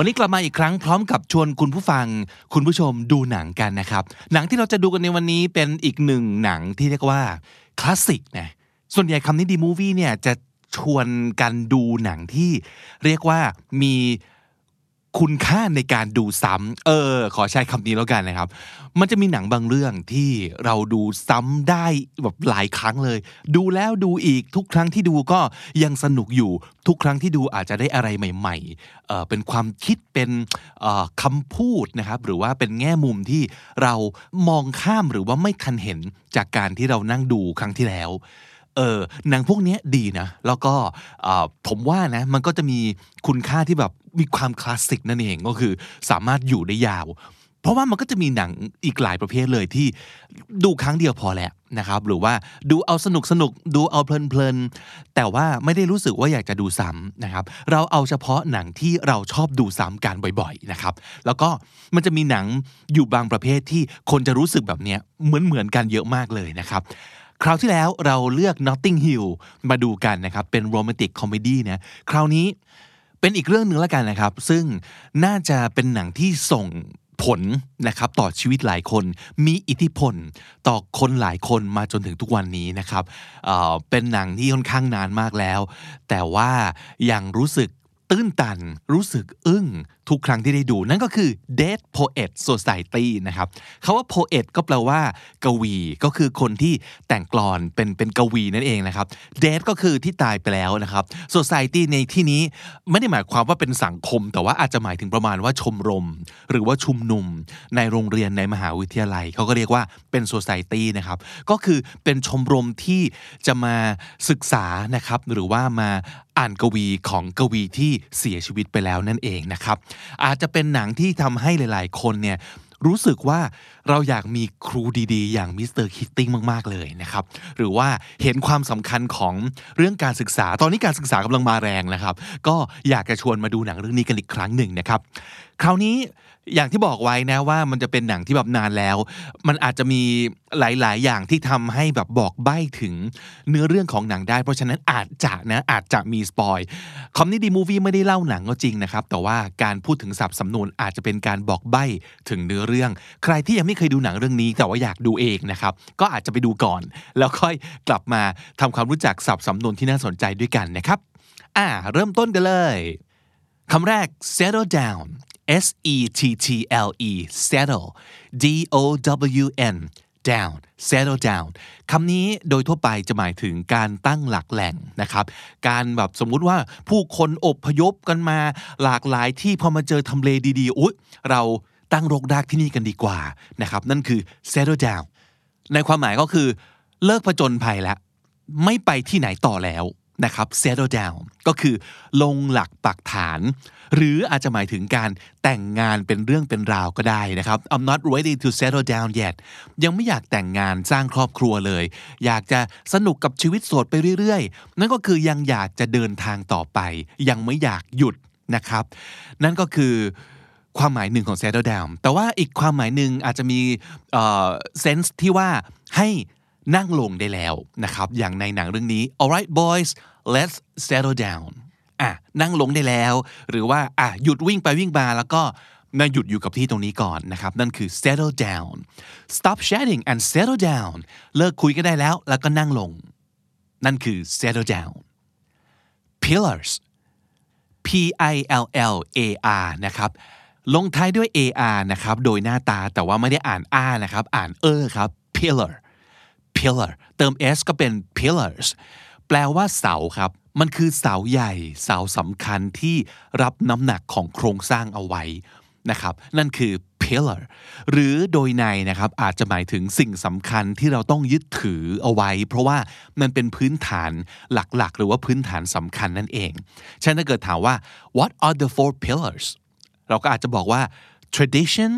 วันนี้กลับมาอีกครั้งพร้อมกับชวนคุณผู้ฟัง คุณผู้ชมดูหนังกันนะครับ หนังที่เราจะดูกันในวันนี้เป็นอีกหนึ่งหนังที่เรียกว่าคลาสสิกนะส่วนใหญ่คำนี้ดีมูวี่เนี่ยจะชวนกันดูหนังที่เรียกว่ามี คุณค่าในการดูซ้ำเออ ขอใช้คำนี้แล้วกันนะครับ มันจะมีหนังบางเรื่องที่เราดูซ้ำได้แบบหลายครั้งเลย ดูแล้วดูอีกทุกครั้งที่ดูก็ยังสนุกอยู่ ทุกครั้งที่ดูอาจจะได้อะไรใหม่ๆเออเป็นความคิดเป็นออคำพูดนะครับ หรือว่าเป็นแง่มุมที่เรามองข้ามหรือว่าไม่ทันเห็นจากการที่เรานั่งดูครั้งที่แล้ว เออหนังพวกนี้ดีนะ แล้วก็ผมว่านะ มันก็จะมีคุณค่าที่แบบมีความคลาสสิกนั่นเองก็คือสามารถอยู่ได้ยาว เพราะว่ามันก็จะมีหนังอีกหลายประเภทเลยที่ดูครั้งเดียวพอแล้วนะครับ หรือว่าดูเอาสนุกสนุกดูเอาเพลินเพลินแต่ว่าไม่ได้รู้สึกว่าอยากจะดูซ้ำนะครับ เราเอาเฉพาะหนังที่เราชอบดูซ้ำกันบ่อยๆนะครับ แล้วก็มันจะมีหนังอยู่บางประเภทที่คนจะรู้สึกแบบเนี้ยเหมือนเหมือนๆกันเยอะมากเลยนะครับ คราวที่แล้วเราเลือก Notting Hill มาดูกันนะครับ เป็น romantic comedy นะคราวนี้เป็นอีกเรื่องหนึ่งแล้วกันนะครับ ซึ่งน่าจะเป็นหนังที่ส่งผลนะครับต่อชีวิตหลายคนมีอิทธิพล ต่อคนหลายคนมาจนถึงทุกวันนี้นะครับเเป็นหนังที่ค่อนข้างนานมากแล้ว แต่ว่ายังรู้สึกตื้นตันรู้สึกอึ้ง ทุกครั้งที่ได้ดู นั่นก็คือ Dead Poet Society นะครับคาว่า poet ก็แปลว่า กวี ก็คือคนที่แต่งกลอนเป็นเป็นกวีนั่นเองนะครับ Dead ก็คือที่ตายไปแล้วนะครับ Society ในที่นี้ไม่ได้หมายความว่าเป็นสังคม แต่ว่าอาจจะหมายถึงประมาณว่าชมรม หรือว่าชุมนุม ในโรงเรียนในมหาวิทยาลัยเขาก็เรียกว่าเป็น Society นะครับก็คือเป็นชมรมที่จะมาศึกษานะครับหรือว่ามาอ่านกวีของกวีที่เสียชีวิตไปแล้วนั่นเองนะครับ อาจจะเป็นหนังที่ทำให้หลาย ๆ คนเนี่ยรู้สึกว่าเราอยากมีครูดีๆ อย่าง Mr. Keating มากๆเลยนะครับ หรือว่าเห็นความสำคัญของเรื่องการศึกษา ตอนนี้การศึกษากำลังมาแรงนะครับ ก็อยากจะชวนมาดูหนังเรื่องนี้กันอีกครั้งหนึ่งนะครับ คราวนี้ อย่างที่บอกไว้นะว่ามันจะเป็นหนังที่แบบนานแล้ว มันอาจจะมีหลาย ๆ อย่างที่ทำให้แบบบอกใบ้ถึงเนื้อเรื่องของหนังได้ เพราะฉะนั้นอาจจะนะอาจจะมีสปอยคอมนี้ดีมูฟี่ไม่ได้เล่าหนังก็จริงนะครับ แต่ว่าการพูดถึงศัพท์สำนวนอาจจะเป็นการบอกใบ้ถึงเนื้อเรื่อง ใครที่ยังไม่เคยดูหนังเรื่องนี้ แต่ว่าอยากดูเองนะครับ ก็อาจจะไปดูก่อน แล้วค่อยกลับมาทำความรู้จักศัพท์สำนวนที่น่าสนใจด้วยกันนะครับ อ่า เริ่มต้นกันเลยคำแรก settle down S E T T L E settle D O W N down settle down คำนี้โดยทั่วไปจะหมายถึงการตั้งหลักแหล่งนะครับ การแบบสมมุติว่าผู้คนอบพยพกันมาหลากหลายที่พอมาเจอทำเลดีๆอุ๊ยเราตั้งรกรากที่นี่กันดีกว่านะครับนั่นคือ settle down ในความหมายก็คือเลิกผจญภัยแล้ว ไม่ไปที่ไหนต่อแล้ว นะครับ settle down ก็คือลงหลักปักฐาน หรืออาจจะหมายถึงการแต่งงานเป็นเรื่องเป็นราวก็ได้นะครับ I'm not ready to settle down yet ยังไม่อยากแต่งงานสร้างครอบครัวเลย อยากจะสนุกกับชีวิตโสดไปเรื่อยๆ นั่นก็คือยังอยากจะเดินทางต่อไป ยังไม่อยากหยุดนะครับ นั่นก็คือความหมายหนึ่งของ settle down แต่ว่าอีกความหมายหนึ่งอาจจะมีเอ่อ sense ที่ว่าให้นั่งลงได้แล้วนะครับ อย่างในหนังเรื่องนี้ alright boys let's settle down อะนั่งลงได้แล้ว หรือว่าอะหยุดวิ่งไปวิ่งมาแล้วก็มาหยุดอยู่กับที่ตรงนี้ก่อนนะครับ นั่นคือ settle down stop chatting and settle down เลิกคุยก็ได้แล้ว แล้วก็นั่งลง นั่นคือ settle down pillars P I L L A R นะครับลงท้ายด้วย A R นะครับ โดยหน้าตาแต่ว่าไม่ได้อ่าน R นะครับ อ่านเออครับ pillar pillar เติม s ก็เป็น pillars แปลว่าเสาครับ มันคือเสาใหญ่ เสาสำคัญที่รับน้ำหนักของโครงสร้างเอาไว้นะครับ นั่นคือ pillar หรือโดยในนะครับอาจจะหมายถึงสิ่งสำคัญที่เราต้องยึดถือเอาไว้ เพราะว่ามันเป็นพื้นฐานหลักๆ หรือว่าพื้นฐานสำคัญนั่นเองฉะนั้นถ้าเกิดถามว่า what are the four pillars เราก็อาจจะบอกว่า tradition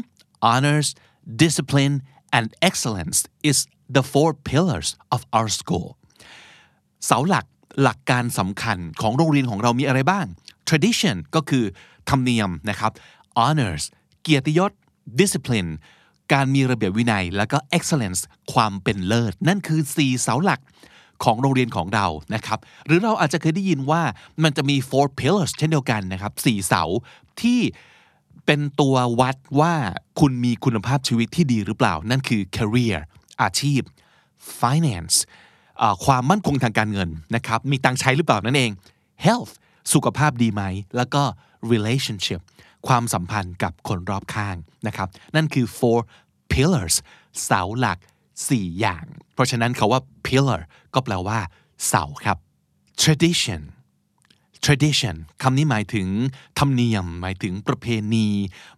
honors discipline and excellence is the four pillars of our school เสาหลักหลักการสำคัญของโรงเรียนของเรามีอะไรบ้าง tradition ก็คือธรรมเนียมนะครับ honors เกียรติยศ discipline การมีระเบียบวินัย แล้วก็ excellence ความเป็นเลิศ นั่นคือ 4 เสาหลักของโรงเรียนของเรานะครับ หรือเราอาจจะเคยได้ยินว่ามันจะมี four pillars เช่นเดียวกันนะครับสี่เสาที่เป็นตัววัดว่าคุณมีคุณภาพชีวิตที่ดีหรือเปล่า นั่นคือ career อาชีพ finance ความมั่นคงทางการเงินนะครับมีตังใช้หรือเปล่านั่นเอง health สุขภาพดีไหม แล้วก็ relationship ความสัมพันธ์กับคนรอบข้างนะครับ นั่นคือ four pillars เสาหลัก 4 อย่าง เพราะฉะนั้นเขาว่า pillar ก็แปลว่า เสาครับ tradition tradition คำนี้หมายถึงธรรมเนียม หมายถึงประเพณี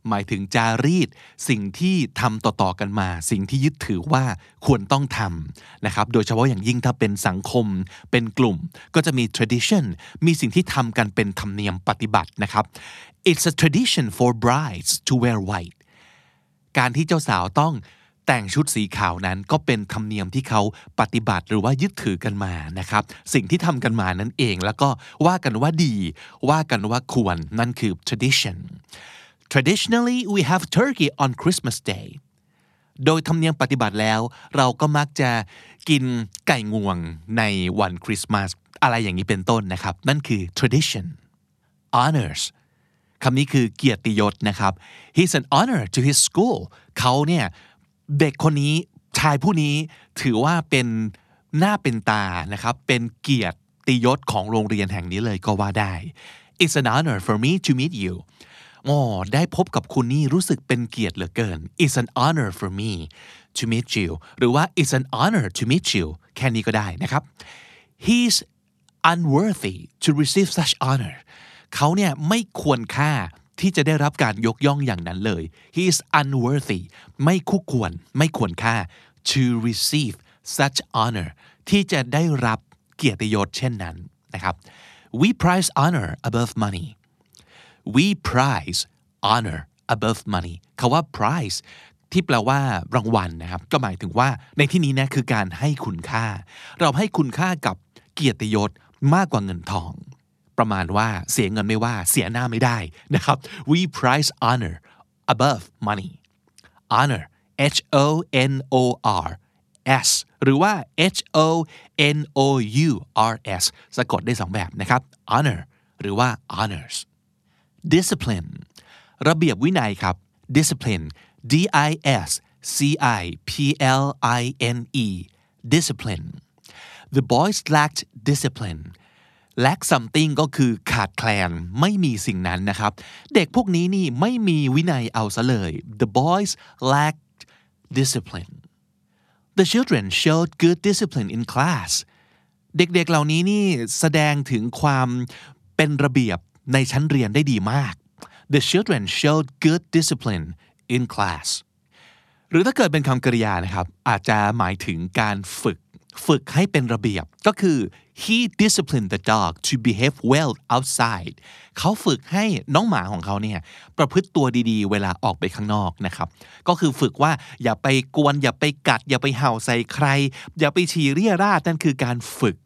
หมายถึงจารีต สิ่งที่ทำต่อๆกันมา สิ่งที่ยึดถือว่าควรต้องทำนะครับ โดยเฉพาะอย่างยิ่งถ้าเป็นสังคม เป็นกลุ่ม ก็จะมี tradition มีสิ่งที่ทำกันเป็นธรรมเนียมปฏิบัตินะครับ it's a tradition for brides to wear white การที่เจ้าสาวต้อง แต่งชุดสีขาวนั้นก็เป็นธรรมเนียมที่เขาปฏิบัติหรือว่ายึดถือกันมานะครับ สิ่งที่ทำกันมานั่นเอง แล้วก็ว่ากันว่าดี ว่ากันว่าควรนั่นคือ tradition traditionally we have turkey on Christmas Day โดยธรรมเนียมปฏิบัติแล้ว เราก็มักจะกินไก่งวงในวันคริสต์มาสอะไรอย่างนี้เป็นต้นนะครับ นั่นคือ tradition honors คำนี้คือเกียรติยศนะครับ he's an honor to his school เขาเนี่ย เด็กคนนี้ชายผู้นี้ถือว่าเป็นหน้าเป็นตานะครับเป็นเกียรติยศของโรงเรียนแห่งนี้เลยก็ว่าได้ It's an honor for me to meet you อ๋อได้พบกับคุณนี่รู้สึกเป็นเกียรติเหลือเกิน It's an honor for me to meet you หรือว่า It's an honor to meet you แค่นี้ก็ได้นะครับ He's unworthy to receive such honor เขาเนี่ยไม่ควรค่า ที่จะได้รับการยกย่องอย่างนั้นเลย he is unworthy ไม่คู่ควร ไม่ควรค่า to receive such honor ที่จะได้รับเกียรติยศเช่นนั้นนะครับ we prize honor above money we prize honor above money คาว่า prize ที่แปลว่ารางวัลนะครับ ก็หมายถึงว่าในที่นี้นะคือการให้คุณค่า เราให้คุณค่ากับเกียรติยศมากกว่าเงินทอง ประมาณว่าเสียเงินไม่ว่าเสียหน้าไม่ได้นะครับ we price honor above money honor H O N O R S หรือว่า H O N O U R S สะกดได้สองแบบนะครับ honor หรือว่า honors discipline ระเบียบวินัยครับ discipline D I S C I P L I N E discipline the boys lacked discipline lack something ก็คือขาดแคลนไม่มีสิ่งนั้นนะครับ เด็กพวกนี้นี่ไม่มีวินัยเอาซะเลย the boys lacked discipline the children showed good discipline in class เด็กๆเหล่านี้นี่แสดงถึงความเป็นระเบียบในชั้นเรียนได้ดีมาก the children showed good discipline in class หรือถ้าเกิดเป็นคำกริยานะครับ อาจจะหมายถึงการฝึก ฝึกให้เป็นระเบียบก็คือ he disciplined the dog to behave well outside เขาฝึกให้น้องหมาของเขาเนี่ยประพฤติตัวดีๆ เวลาออกไปข้างนอกนะครับ ก็คือฝึกว่าอย่าไปกวน อย่าไปกัด อย่าไปเห่าใส่ใคร อย่าไปฉี่เรี่ยราดนั่นคือการฝึก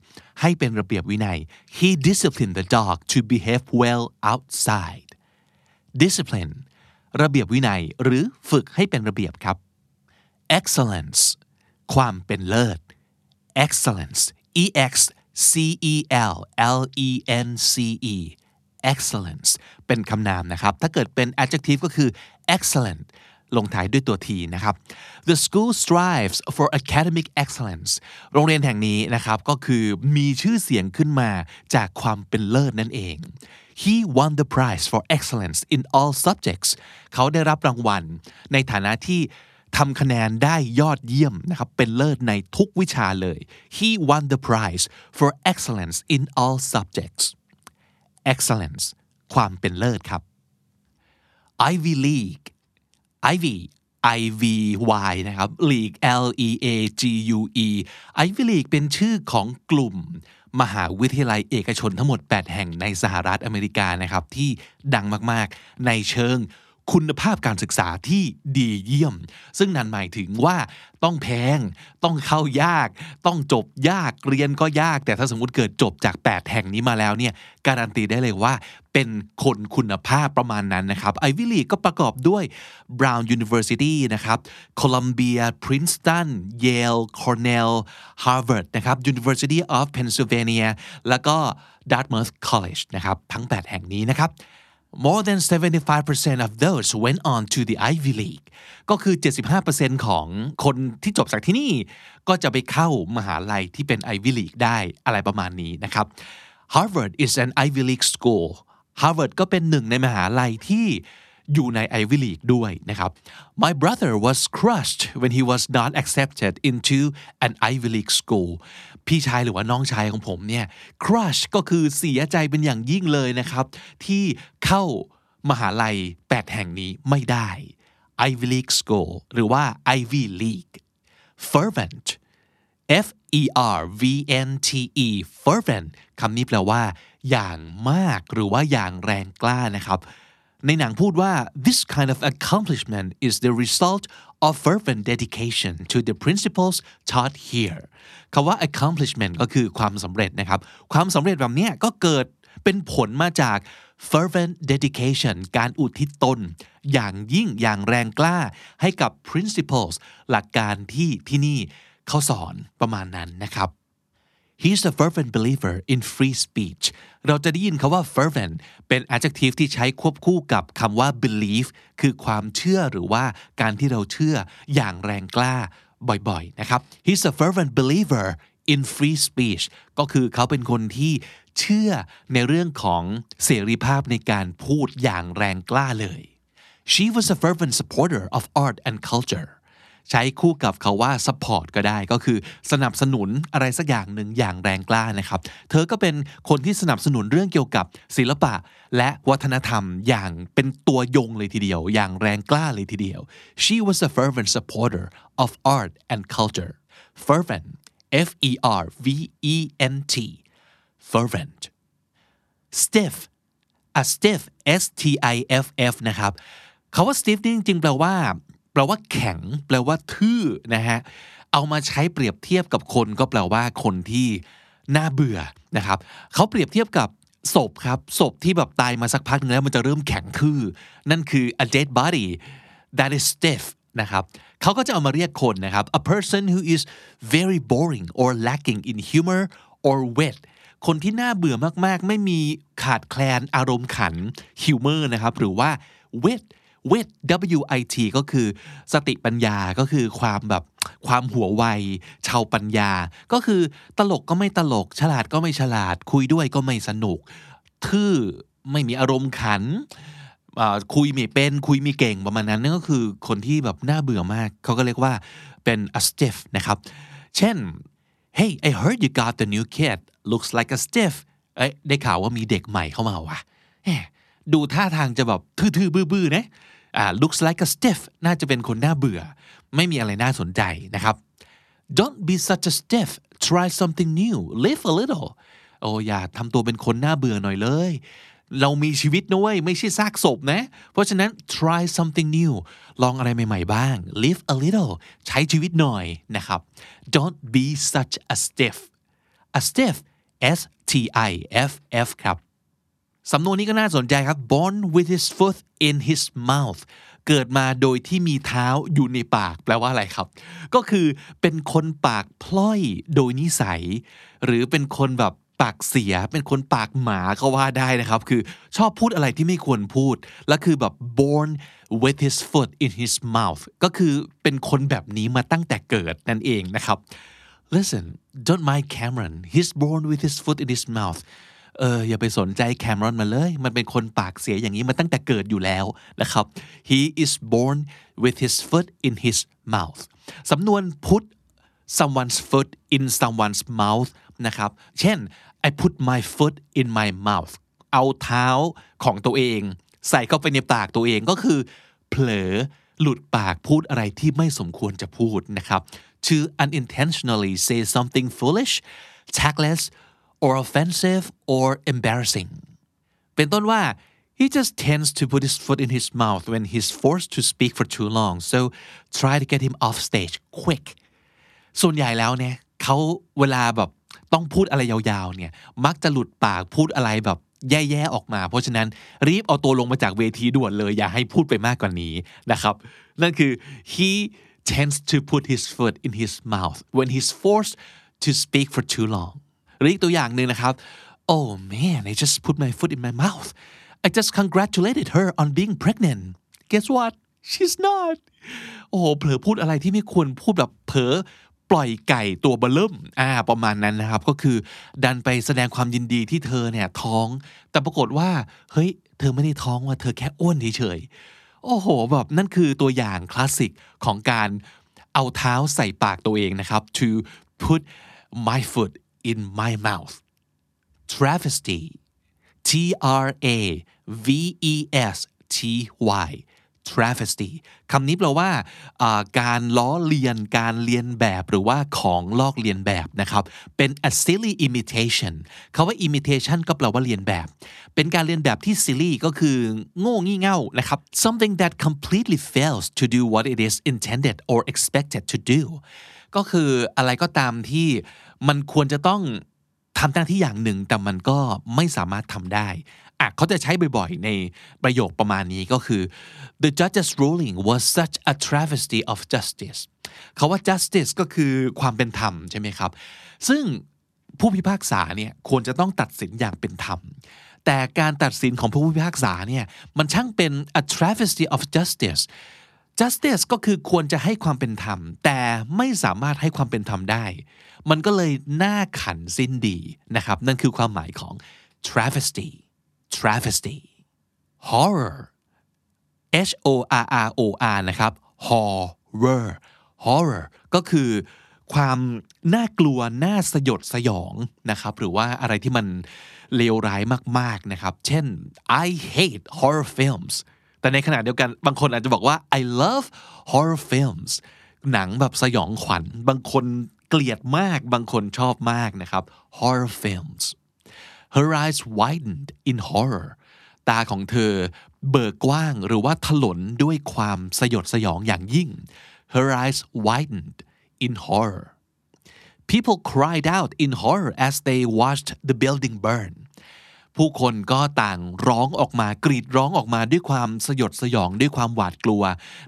ให้เป็นระเบียบวินัย he disciplined the dog to behave well outside discipline ระเบียบวินัยหรือฝึกให้เป็นระเบียบครับ excellence ความเป็นเลิศ excellence e x c e l l e n c e excellence เป็นคำนามนะครับ ถ้าเกิดเป็น adjective ก็คือ excellent ลงท้ายด้วยตัวทีนะครับ the school strives for academic excellence โรงเรียนแห่งนี้นะครับก็คือมีชื่อเสียงขึ้นมาจากความเป็นเลิศนั่นเอง he won the prize for excellence in all subjects เขาได้รับรางวัล ในฐานะที่ ทำคะแนนได้ยอดเยี่ยมนะครับเป็นเลิศในทุกวิชาเลย he won the prize for excellence in all subjects excellence ความเป็นเลิศครับ Ivy League Ivy I V Y นะครับ League L E A G U E Ivy League เป็นชื่อของกลุ่ม มหาวิทยาลัยเอกชนทั้งหมด 8 แห่งในสหรัฐอเมริกานะครับ ที่ดังมากๆ ในเชิง คุณภาพการศึกษาที่ดีเยี่ยม ซึ่งนั่นหมายถึงว่าต้องแพง ต้องเข้ายาก ต้องจบยากเรียนก็ยาก แต่ถ้าสมมติเกิดจบจาก 8 แห่งนี้มาแล้วเนี่ยการันตีได้เลยว่าเป็นคนคุณภาพประมาณนั้นนะครับ Ivy League ก็ประกอบด้วย Brown University นะครับ Columbia Princeton Yale Cornell Harvard นะครับ University of Pennsylvania แล้วก็ Dartmouth College นะครับ ทั้ง 8 แห่งนี้นะครับ more than 75% of those went on to the Ivy League ก็คือ 75%ของคนที่จบจากที่นี่ ก็จะไปเข้ามหาลัยที่เป็น Ivy League ได้อะไรประมาณนี้นะครับ Harvard is an Ivy League school Harvard ก็เป็นหนึ่งในมหาลัยที่ อยู่ในไอวิลีกด้วยนะครับ My brother was crushed when he was not accepted into an Ivy League school พี่ชายหรือว่าน้องชายของผมเนี่ย crush ก็คือเสียใจเป็นอย่างยิ่งเลยนะครับ ที่เข้ามหาลัย 8 แห่งนี้ไม่ได้ Ivy League school หรือว่า Ivy League fervent F E R V N T E fervent คำนี้แปลว่า อย่างมากหรือว่าอย่างแรงกล้านะครับ ในหนังพูดว่า this kind of accomplishment is the result of fervent dedication to the principles taught here คำว่า accomplishment ก็คือความสำเร็จนะครับ ความสำเร็จแบบนี้ก็เกิดเป็นผลมาจาก fervent dedication การอุทิศตน อย่างยิ่งอย่างแรงกล้าให้กับ principles หลักการที่ที่นี่เขาสอนประมาณนั้นนะครับ He's a fervent believer in free speech เราจะได้ยินคาว่า fervent เป็น adjective ที่ใช้ควบคู่กับคำว่า belief คือความเชื่อหรือว่าการที่เราเชื่ออย่างแรงกล้าบ่อยๆนะครับ He's a fervent believer in free speech ก็คือเขาเป็นคนที่เชื่อในเรื่องของเสรีภาพในการพูดอย่างแรงกล้าเลย She was a fervent supporter of art and culture ใช้คู่กับเขาว่า support ก็ได้ก็คือสนับสนุนอะไรสักอย่างหนึ่งอย่างแรงกล้านะครับ เธอก็เป็นคนที่สนับสนุนเรื่องเกี่ยวกับศิลปะ และวัฒนธรรมอย่างเป็นตัวยงเลยทีเดียว อย่างแรงกล้าเลยทีเดียว she was a fervent supporter of art and culture fervent F E R V E N T fervent stiff a stiff S T I F F นะครับคาว่า stiff นี่จริงๆแปลว่า ลว่าแข็ง แปลว่าทื่อนะฮะเอามาใช้เปรียบเทียบกับคนก็แปลว่าคนที่น่าเบื่อนะครับเขาเปรียบเทียบกับศพครับศพที่แบบตายมาสักพักนึงแล้วมันจะเริ่มแข็งทื่อนั่นคือ a dead body that is stiff นะครับเขาก็จะเอามาเรียกคนนะครับ a person who is very boring or lacking in humor or wit คนที่น่าเบื่อมากๆ ไม่มีขาดแคลนอารมณ์ขัน humor นะครับหรือว่า wit wit W I T ก็คือสติปัญญาก็คือความแบบความหัวไวชาวปัญญา ก็คือตลกก็ไม่ตลก ฉลาดก็ไม่ฉลาด คุยด้วยก็ไม่สนุก ทื่อไม่มีอารมณ์ขันคุยไม่เป็นคุยไม่เก่งประมาณนั้นนั่นก็คือคนที่แบบน่าเบื่อมาก เขาก็เรียกว่าเป็น a stiff นะครับ เช่น hey I heard you got the new kid looks like a stiff เอ้ยได้ข่าวว่ามีเด็กใหม่เข้ามาว่ะดูท่าทางจะแบบทื่อๆ บื้อๆนะ อ่า looks like a stiff น่าจะเป็นคนน่าเบื่อ ไม่มีอะไรน่าสนใจนะครับ don't be such a stiff try something new live a little โอ้อย่าทำตัวเป็นคนน่าเบื่อหน่อยเลย เรามีชีวิตนะเว้ยไม่ใช่ซากศพนะ เพราะฉะนั้น try something new ลองอะไรใหม่ๆบ้าง live a little ใช้ชีวิตหน่อยนะครับ don't be such a stiff a stiff S T I F F ครับ สำนวนนี้ก็น่าสนใจครับ born with his foot in his mouth เกิดมาโดยที่มีเท้าอยู่ในปาก แปลว่าอะไรครับ ก็คือเป็นคนปากพล่อยโดยนิสัย หรือเป็นคนแบบปากเสีย เป็นคนปากหมาก็ว่าได้นะครับ คือชอบพูดอะไรที่ไม่ควรพูด และคือแบบ born with his foot in his mouth ก็คือเป็นคนแบบนี้มาตั้งแต่เกิดนั่นเองนะครับ listen don't mind Cameron he's born with his foot in his mouth เอออย่าไปสนใจแคมรอนมาเลย มันเป็นคนปากเสียอย่างนี้มาตั้งแต่เกิดอยู่แล้วนะครับ he is born with his foot in his mouth สำนวน put someone's foot in someone's mouth นะครับ เช่น I put my foot in my mouth เอาเท้าของตัวเอง ใส่เข้าไปในปากตัวเองก็คือ เผลอหลุดปากพูดอะไรที่ไม่สมควรจะพูดนะครับ to unintentionally say something foolish tactless or offensive or embarrassing เป็นต้นว่า he just tends to put his foot in his mouth when he's forced to speak for too long so try to get him off stage quick ส่วนใหญ่แล้วเนี่ยเขาเวลาแบบต้องพูดอะไรยาวๆเนี่ยมักจะหลุดปากพูดอะไรแบบแย่ๆออกมา เพราะฉะนั้นรีบเอาตัวลงมาจากเวทีด่วนเลย อย่าให้พูดไปมากกว่านี้นะครับ นั่นคือ he tends to put his foot in his mouth when he's forced to speak for too long หรืออีกตัวอย่างหนึ่งนะครับ oh man I just put my foot in my mouth I just congratulated her on being pregnant guess what she's not โอ้โหเผลอพูดอะไรที่ไม่ควรพูดแบบเผลอปล่อยไก่ตัวเบลิ่มอ่าประมาณนั้นนะครับ ก็คือดันไปแสดงความยินดีที่เธอเนี่ยท้อง แต่ปรากฏว่าเฮ้ยเธอไม่ได้ท้องว่าเธอแค่อ้วนเฉยๆโอ้โหแบบนั่นคือตัวอย่างคลาสสิกของการเอาเท้าใส่ปากตัวเองนะครับ to put my foot in my mouth travesty T R A V E S T Y travesty คำนี้แปลว่าการล้อเลียนการเลียนแบบหรือว่าของลอกเลียนแบบนะครับ เป็น a silly imitation คาว่า imitation ก็แปลว่าเลียนแบบ เป็นการเลียนแบบที่ silly ก็คือโง่งี่เง่านะครับ something that completely fails to do what it is intended or expected to do ก็คืออะไรก็ตามที่มันควรจะต้องทำหน้าที่อย่างหนึ่งแต่มันก็ไม่สามารถทำได้อะเขาจะใช้บ่อยๆ ในประโยคประมาณนี้ก็คือ the judge's ruling was such a travesty of justice เขาว่า justice ก็คือความเป็นธรรมใช่ไหมครับ ซึ่งผู้พิพากษาเนี่ยควรจะต้องตัดสินอย่างเป็นธรรม แต่การตัดสินของผู้พิพากษาเนี่ยมันช่างเป็น a travesty of justice justice ก็คือควรจะให้ความเป็นธรรม แต่ไม่สามารถให้ความเป็นธรรมได้ มันก็เลยน่าขันสิ้นดีนะครับ นั่นคือความหมายของ travesty travesty horror H O R R O R นะครับ horror horror ก็คือความน่ากลัว น่าสยดสยองนะครับ หรือว่าอะไรที่มันเลวร้ายมาก ๆ นะครับ เช่น I hate horror films แต่ในขณะเดียวกันบางคนอาจจะบอกว่า I love horror films หนังแบบสยองขวัญ บางคนเกลียดมาก บางคนชอบมากนะครับ horror films her eyes widened in horror ตาของเธอเบิกกว้างหรือว่าถลนด้วยความสยดสยองอย่างยิ่ง her eyes widened in horror people cried out in horror as they watched the building burn ผู้คนก็ต่างร้องออกมากรีดร้องออกมาด้วยความสยดสยองด้วยความหวาดกลัว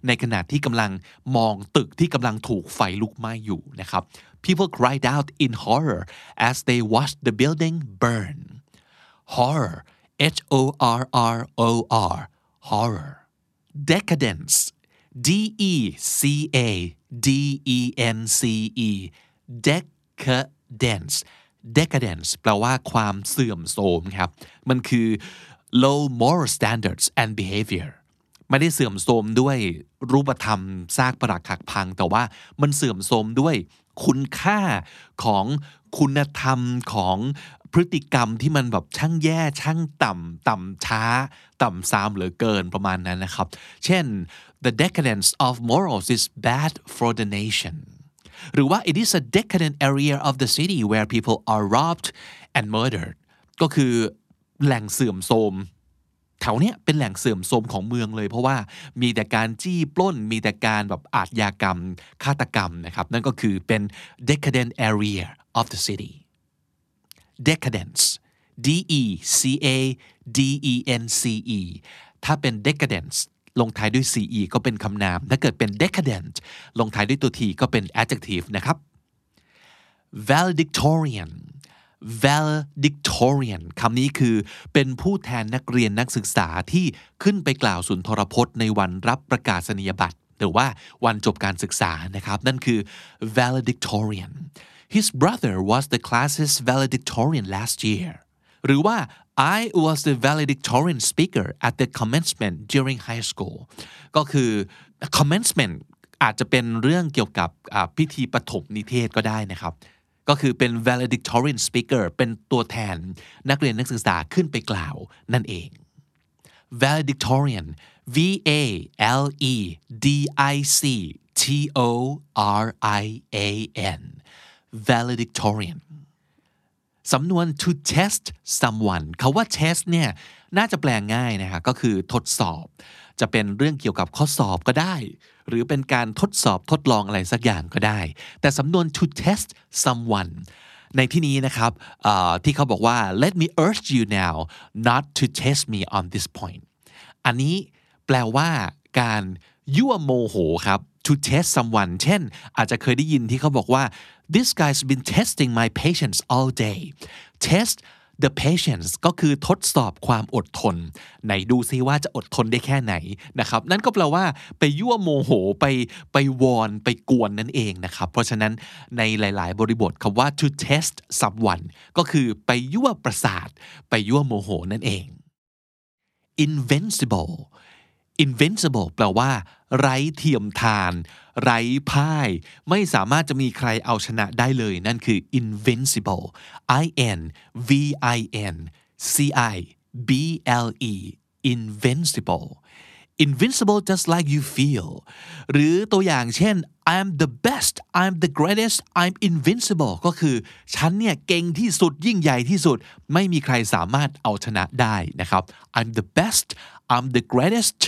ในขณะที่กำลังมองตึกที่กำลังถูกไฟลุกไหม้อยู่นะครับ people cried out in horror as they watched the building burn horror H O R R O R horror decadence D E C A D E N C E decadence decadence แปลว่าความเสื่อมโทรมครับ มันคือ low moral standards and behavior ไม่ได้เสื่อมโทรมด้วยรูปธรรมซากปรักหักพัง แต่ว่ามันเสื่อมโทรมด้วยคุณค่าของคุณธรรมของพฤติกรรมที่มันแบบช่างแย่ช่างต่ำต่ำช้า ต่ำซามเหลือเกินประมาณนั้นนะครับ เช่น the decadence of morals is bad for the nation หรือว่า it is a decadent area of the city where people are robbed and murdered ก็คือแหล่งเสื่อมโทรมแถวเนี้ยเป็นแหล่งเสื่อมโทรมของเมืองเลย เพราะว่ามีแต่การจี้ปล้น มีแต่การแบบอาทยากรรมฆาตกรรมนะครับ นั่นก็คือเป็น decadent area of the city decadence D E C A D E N C E ถ้าเป็น decadence ลงท้ายด้วย ce ก็เป็นคำนาม ถ้าเกิดเป็น decadent ลงท้ายด้วยตัว t ก็เป็น adjective นะครับ valedictorian valedictorian คำนี้คือเป็นผู้แทนนักเรียนนักศึกษาที่ขึ้นไปกล่าวสุนทรพจน์ในวันรับประกาศนียบัตร หรือว่าวันจบการศึกษานะครับ นั่นคือ valedictorian his brother was the class's valedictorian last year หรือว่า I was the valedictorian speaker at the commencement during high school ก็คือ commencement อาจจะเป็นเรื่องเกี่ยวกับพิธีปฐมนิเทศก็ได้นะครับ ก็คือเป็น valedictorian speaker เป็นตัวแทนนักเรียนนักศึกษาขึ้นไปกล่าวนั่นเอง valedictorian V A L E D I C T O R I A N valedictorian สำนวน to test someone เขาว่า test เนี่ยน่าจะแปลงง่ายนะฮะก็คือทดสอบ จะเป็นเรื่องเกี่ยวกับข้อสอบก็ได้ หรือเป็นการทดสอบทดลองอะไรสักอย่างก็ได้ แต่สำนวน to test someone ในที่นี้นะครับที่เขาบอกว่า let me urge you now not to test me on this point อันนี้แปลว่าการยั่วโมโหครับ to test someone เช่น อาจจะเคยได้ยินที่เขาบอกว่า this guy's been testing my patience all day test the patience ก็คือทดสอบความอดทน ไหนดูซิว่าจะอดทนได้แค่ไหนนะครับ นั่นก็แปลว่าไปยั่วโมโหไปไปวอนไปกวนนั่นเองนะครับ เพราะฉะนั้นในหลาย ๆ บริบทคำว่า to test someone ก็คือไปยั่วประสาท ไปยั่วโมโหนั่นเอง invincible invincible แปลว่า ไร้เทียมทาน ไร้พ่าย ไม่สามารถจะมีใครเอาชนะได้เลย นั่นคือ invincible i n v i n c i b l e invincible invincible just like you feel หรือตัวอย่างเช่น I'm the best I'm the greatest I'm invincible ก็คือ ฉันเนี่ยเก่งที่สุดยิ่งใหญ่ที่สุด ไม่มีใครสามารถเอาชนะได้นะครับ I'm the best I'm the greatest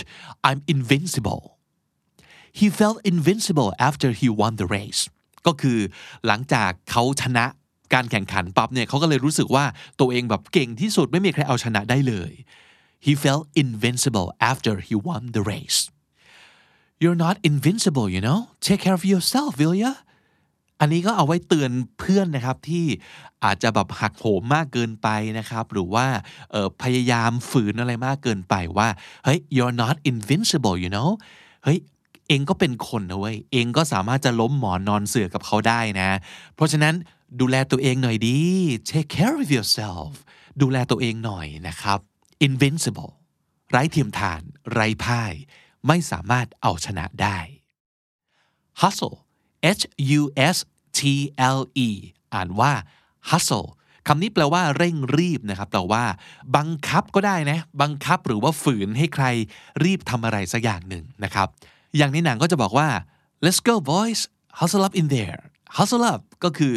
I'm invincible he felt invincible after he won the race ก็คือหลังจากเขาชนะการแข่งขันปั๊บเนี่ยเขาก็เลยรู้สึกว่าตัวเองแบบเก่งที่สุดไม่มีใครเอาชนะได้เลย he felt invincible after he won the race you're not invincible you know take care of yourself will ya อันนี้ก็เอาไว้เตือนเพื่อนนะครับที่อาจจะแบบหักโหมมากเกินไปนะครับ หรือว่าพยายามฝืนอะไรมากเกินไปว่าเฮ้ย you're not invincible you know เฮ้ย เองก็เป็นคนนะเว้ยเองก็สามารถจะล้มหมอนนอนเสือกับเขาได้นะ เพราะฉะนั้นดูแลตัวเองหน่อยดี take care of yourself ดูแลตัวเองหน่อยนะครับ invincible ไร้เทียมทาน ไร้พ่าย ไม่สามารถเอาชนะได้ hustle h u s t l e อ่านว่า hustle คำนี้แปลว่าเร่งรีบนะครับแต่ว่า บังคับก็ได้นะ บังคับหรือว่าฝืนให้ใครรีบทำอะไรสักอย่างหนึ่งนะครับ อย่างในหนังก็จะบอกว่า let's go boys hustle up in there hustle up ก็คือ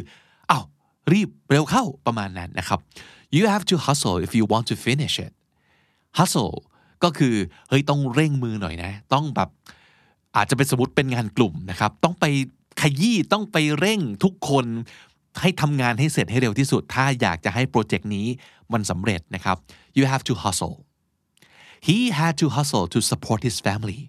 อ้าวรีบเร็วเข้าประมาณนั้นนะครับ you have to hustle if you want to finish it hustle ก็คือเฮ้ยต้องเร่งมือหน่อยนะ ต้องแบบอาจจะเป็นสมมติเป็นงานกลุ่มนะครับ ต้องไปขยี้ต้องไปเร่งทุกคนให้ทำงานให้เสร็จให้เร็วที่สุด ถ้าอยากจะให้โปรเจกต์นี้มันสำเร็จนะครับ you have to hustle he had to hustle to support his family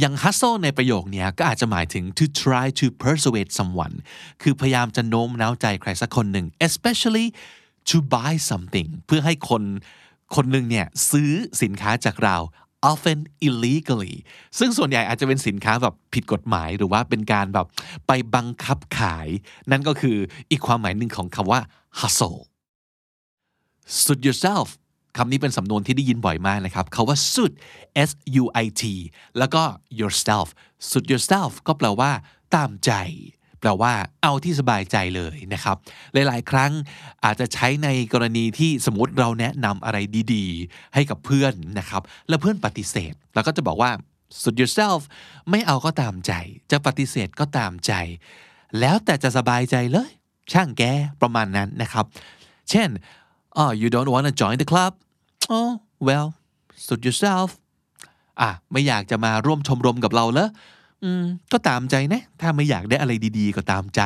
อย่าง hustle ในประโยคนี้ก็อาจจะหมายถึง to try to persuade someone คือพยายามจะโน้มน้าวใจใครสักคนหนึ่ง especially to buy something เพื่อให้คนคนหนึ่งเนี่ยซื้อสินค้าจากเรา often illegally ซึ่งส่วนใหญ่อาจจะเป็นสินค้าแบบผิดกฎหมายหรือว่าเป็นการแบบไปบังคับขาย นั่นก็คืออีกความหมายหนึ่งของคำว่า hustle suit yourself คำนี้เป็นสำนวนที่ได้ยินบ่อยมากนะครับคาว่า suit s u i t แล้วก็ yourself suit yourself ก็แปลว่า ตามใจ แปลว่าเอาที่สบายใจเลยนะครับ หลาย ๆ ครั้งอาจจะใช้ในกรณีที่สมมติเราแนะนำอะไรดี ๆ ให้กับเพื่อนนะครับ แล้วเพื่อนปฏิเสธ แล้วก็จะบอกว่า suit yourself ไม่เอาก็ตามใจ จะปฏิเสธก็ตามใจ แล้วแต่จะสบายใจเลย ช่างแกประมาณนั้นนะครับ เช่น oh you don't want to join the club oh well suit yourself อะไม่อยากจะมาร่วมชมรมกับเราเลยอืมก็ตามใจนะ ถ้าไม่อยากได้อะไรดีๆ ก็ตามใจ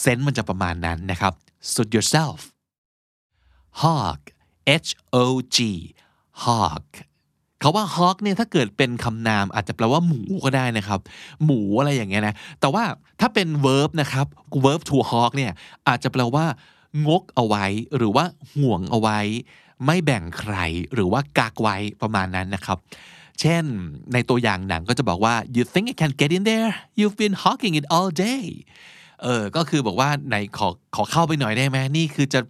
เซนส์มันจะประมาณนั้นนะครับ suit yourself hog h o g hog เขาว่า hog เนี่ยถ้าเกิดเป็นคำนามอาจจะแปลว่าหมูก็ได้นะครับ หมูอะไรอย่างเงี้ยนะ แต่ว่าถ้าเป็น verb นะครับ verb to hog เนี่ยอาจจะแปลว่า งกเอาไว้ หรือว่าห่วงเอาไว้ ไม่แบ่งใครหรือว่ากักไว้ประมาณนั้นนะครับ เช่นในตัวอย่างหนังก็จะบอกว่า you think I can get in there you've been hogging it all day เออ ก็คือบอกว่าไหนขอขอเข้าไปหน่อยได้ไหมนี่คือจะ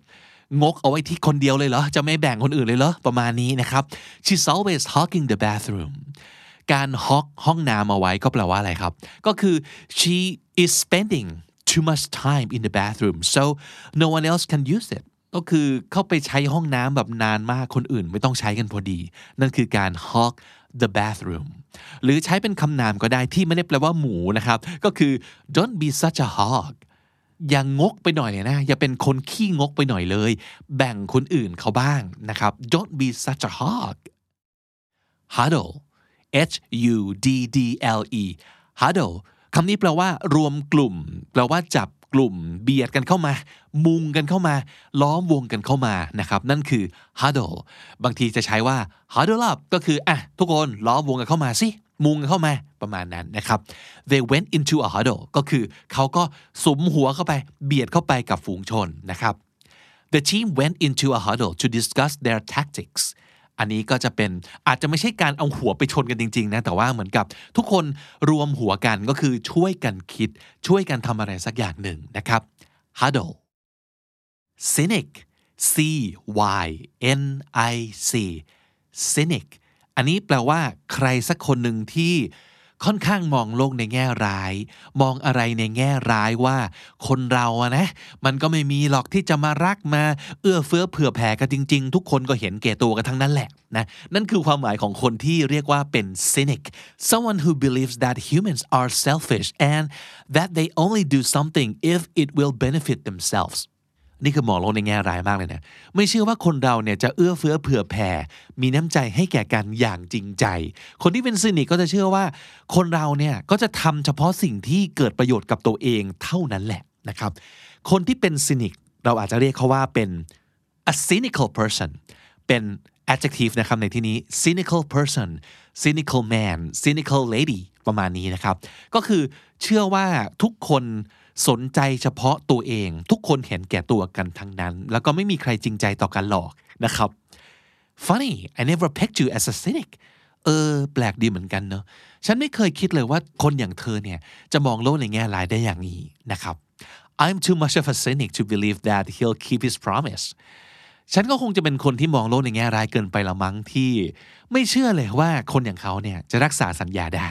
งกเอาไว้ที่คนเดียวเลยเหรอ จะไม่แบ่งคนอื่นเลยเหรอ ประมาณนี้นะครับ she's always hogging the bathroom การฮอกห้องน้ำเอาไว้ก็แปลว่าอะไรครับ ก็คือ she is spending too much time in the bathroom so no one else can use it ก็คือเข้าไปใช้ห้องน้ำแบบนานมากคนอื่นไม่ต้องใช้กันพอดี นั่นคือการ hog the bathroom หรือใช้เป็นคำนามก็ได้ที่ไม่ได้แปลว่าหมูนะครับ ก็คือ don't be such a hog อย่างงกไปหน่อยเลยนะ อย่าเป็นคนขี้งกไปหน่อยเลย แบ่งคนอื่นเขาบ้างนะครับ don't be such a hog huddle H U D D L E huddle คำนี้แปลว่า รวมกลุ่ม แปลว่าจับกลุ่ม เบียดกันเข้ามา มุงกันเข้ามา ล้อมวงกันเข้ามานะครับ นั่นคือ huddle บางทีจะใช้ว่า huddle up ก็คืออะทุกคนล้อมวงกันเข้ามาสิมุงกันเข้ามาประมาณนั้นนะครับ they went into a huddle ก็คือเขาก็สมหัวเข้าไปเบียดเข้าไปกับฝูงชนนะครับ the team went into a huddle to discuss their tactics อันนี้ก็จะเป็นอาจจะไม่ใช่การเอาหัวไปชนกันจริง ๆ นะ แต่ว่าเหมือนกับทุกคนรวมหัวกันก็คือช่วยกันคิด ช่วยกันทำอะไรสักอย่างหนึ่งนะครับ huddle cynic C Y N I C cynic อันนี้แปลว่าใครสักคนหนึ่งที่ ค่อนข้างมองโลกในแง่ร้าย มองอะไรในแง่ร้ายว่า คนเราอะนะ มันก็ไม่มีหรอกที่จะมารักมา เอื้อเฟื้อเผื่อแผ่กันจริง ๆ ทุกคนก็เห็นแก่ตัวกันทั้งนั้นแหละนะนั่นคือความหมายของคนที่เรียกว่าเป็น cynic someone who believes that humans are selfish and that they only do something if it will benefit themselves นี่คือมองโลกในแง่ร้ายมากเลยนะไม่เชื่อว่าคนเราเนี่ยจะเอื้อเฟื้อเผื่อแผ่ มีน้ำใจให้แก่กันอย่างจริงใจ คนที่เป็นซินิกก็จะเชื่อว่า คนเราเนี่ยก็จะทำเฉพาะสิ่งที่เกิดประโยชน์กับตัวเองเท่านั้นแหละนะครับ คนที่เป็นซินิกเราอาจจะเรียกเขาว่าเป็น a cynical person เป็น adjective นะครับในที่นี้ cynical person cynical man cynical lady ประมาณนี้นะครับ ก็คือเชื่อว่าทุกคน สนใจเฉพาะตัวเอง ทุกคนเห็นแก่ตัวกันทั้งนั้น แล้วก็ไม่มีใครจริงใจต่อกันหรอกนะครับ funny I never pegged you as a cynic เออ แปลกดีเหมือนกันเนอะฉันไม่เคยคิดเลยว่าคนอย่างเธอเนี่ย จะมองโลกในแง่ร้ายได้อย่างนี้นะครับ I'm too much of a cynic to believe that he'll keep his promise ฉันก็คงจะเป็นคนที่มองโลกในแง่ร้ายเกินไปละมั้งที่ ไม่เชื่อเลยว่าคนอย่างเขาเนี่ยจะรักษาสัญญาได้